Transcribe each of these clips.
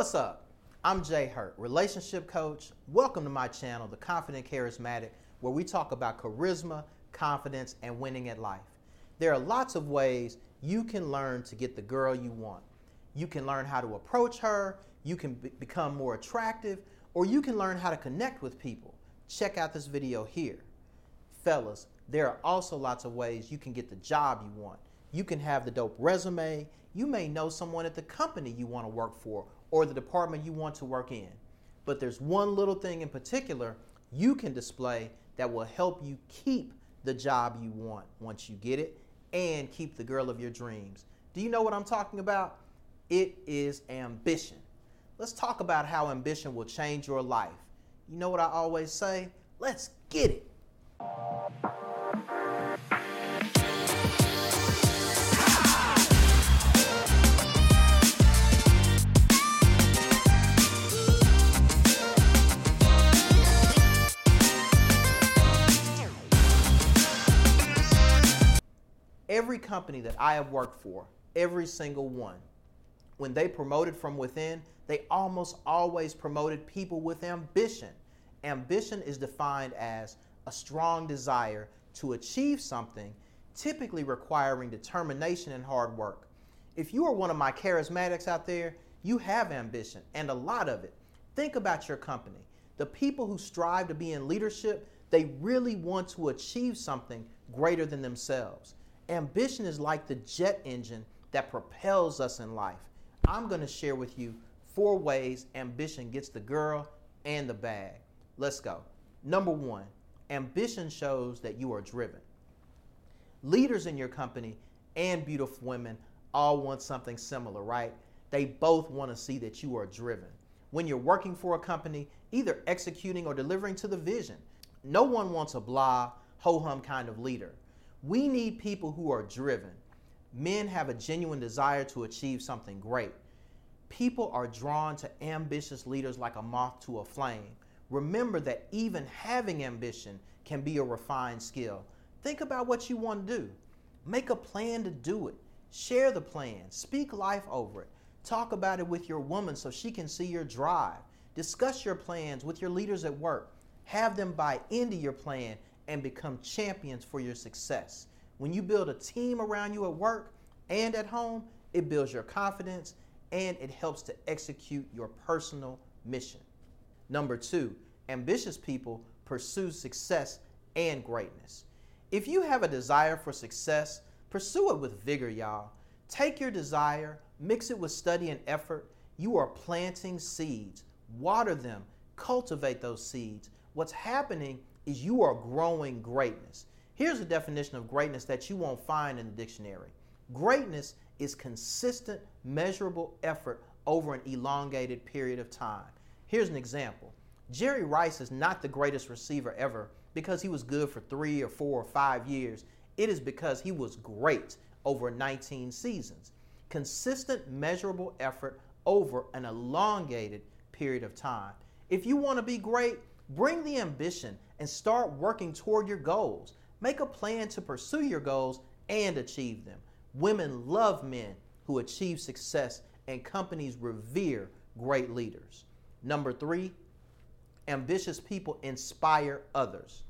What's up? I'm Jay Hurt, relationship coach. Welcome to my channel, The Confident Charismatic, where we talk about charisma, confidence, and winning at life. There are lots of ways you can learn to get the girl you want. You can learn how to approach her, you can be- become more attractive, or you can learn how to connect with people. Check out this video here. Fellas, there are also lots of ways you can get the job you want. You can have the dope resume. You may know someone at the company you want to work for or the department you want to work in. But there's one little thing in particular you can display that will help you keep the job you want once you get it and keep the girl of your dreams. Do you know what I'm talking about? It is ambition. Let's talk about how ambition will change your life. You know what I always say? Let's get it. Every company that I have worked for, every single one, when they promoted from within, they almost always promoted people with ambition. Ambition is defined as a strong desire to achieve something, typically requiring determination and hard work. If you are one of my charismatics out there, you have ambition and a lot of it. Think about your company. The people who strive to be in leadership, they really want to achieve something greater than themselves. Ambition is like the jet engine that propels us in life. I'm going to share with you four ways ambition gets the girl and the bag. Let's go. Number one, ambition shows that you are driven. Leaders in your company and beautiful women all want something similar, right? They both want to see that you are driven. When you're working for a company, either executing or delivering to the vision, no one wants a blah, ho hum kind of leader. We need people who are driven. Men have a genuine desire to achieve something great. People are drawn to ambitious leaders like a moth to a flame. Remember that even having ambition can be a refined skill. Think about what you want to do. Make a plan to do it. Share the plan. Speak life over it. Talk about it with your woman so she can see your drive. Discuss your plans with your leaders at work. Have them buy into your plan and become champions for your success. When you build a team around you at work and at home, it builds your confidence and it helps to execute your personal mission. Number two, ambitious people pursue success and greatness. If you have a desire for success, pursue it with vigor, y'all. Take your desire, mix it with study and effort. You are planting seeds. Water them, cultivate those seeds. What's happening is you are growing greatness. Here's a definition of greatness that you won't find in the dictionary greatness is consistent, measurable effort over an elongated period of time. Here's an example Jerry Rice is not the greatest receiver ever because he was good for three or four or five years. It is because he was great over 19 seasons. Consistent, measurable effort over an elongated period of time. If you want to be great, bring the ambition and start working toward your goals. Make a plan to pursue your goals and achieve them. Women love men who achieve success, and companies revere great leaders. Number three, ambitious people inspire others.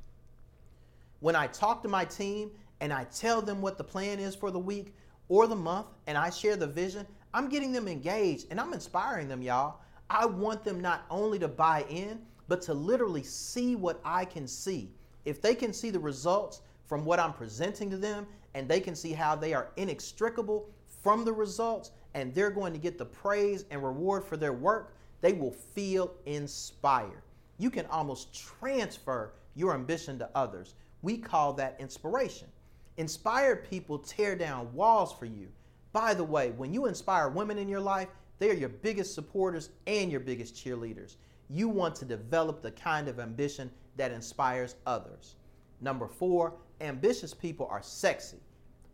When I talk to my team and I tell them what the plan is for the week or the month and I share the vision, I'm getting them engaged and I'm inspiring them, y'all. I want them not only to buy in, but to literally see what I can see. If they can see the results from what I'm presenting to them and they can see how they are inextricable from the results and they're going to get the praise and reward for their work, they will feel inspired. You can almost transfer your ambition to others. We call that inspiration. Inspired people tear down walls for you. By the way, when you inspire women in your life, they are your biggest supporters and your biggest cheerleaders. You want to develop the kind of ambition that inspires others. Number four, ambitious people are sexy,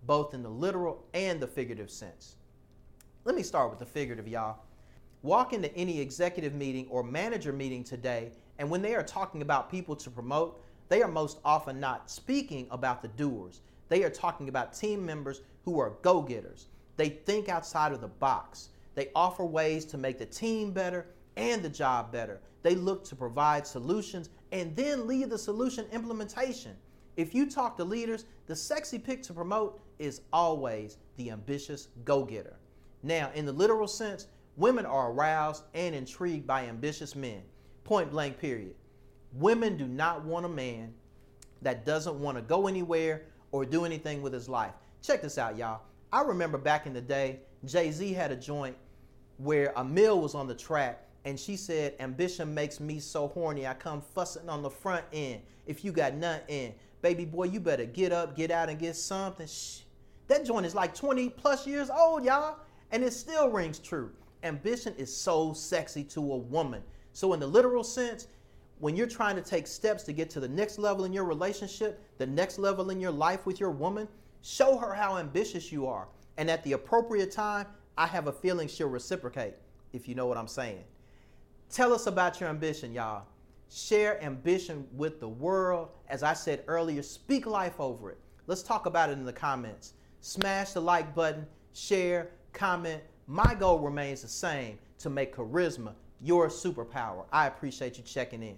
both in the literal and the figurative sense. Let me start with the figurative, y'all. Walk into any executive meeting or manager meeting today, and when they are talking about people to promote, they are most often not speaking about the doers. They are talking about team members who are go getters. They think outside of the box. They offer ways to make the team better and the job better. They look to provide solutions and then lead the solution implementation. If you talk to leaders, the sexy pick to promote is always the ambitious go getter. Now, in the literal sense, women are aroused and intrigued by ambitious men. Point blank, period. Women do not want a man that doesn't want to go anywhere or do anything with his life. Check this out, y'all. I remember back in the day, Jay Z had a joint where Amil was on the track and she said, Ambition makes me so horny, I come fussing on the front end. If you got nothing, baby boy, you better get up, get out, and get something. Shh. That joint is like 20 plus years old, y'all, and it still rings true. Ambition is so sexy to a woman. So, in the literal sense, when you're trying to take steps to get to the next level in your relationship, the next level in your life with your woman, show her how ambitious you are. And at the appropriate time, I have a feeling she'll reciprocate, if you know what I'm saying. Tell us about your ambition, y'all. Share ambition with the world. As I said earlier, speak life over it. Let's talk about it in the comments. Smash the like button, share, comment. My goal remains the same to make charisma your superpower. I appreciate you checking in.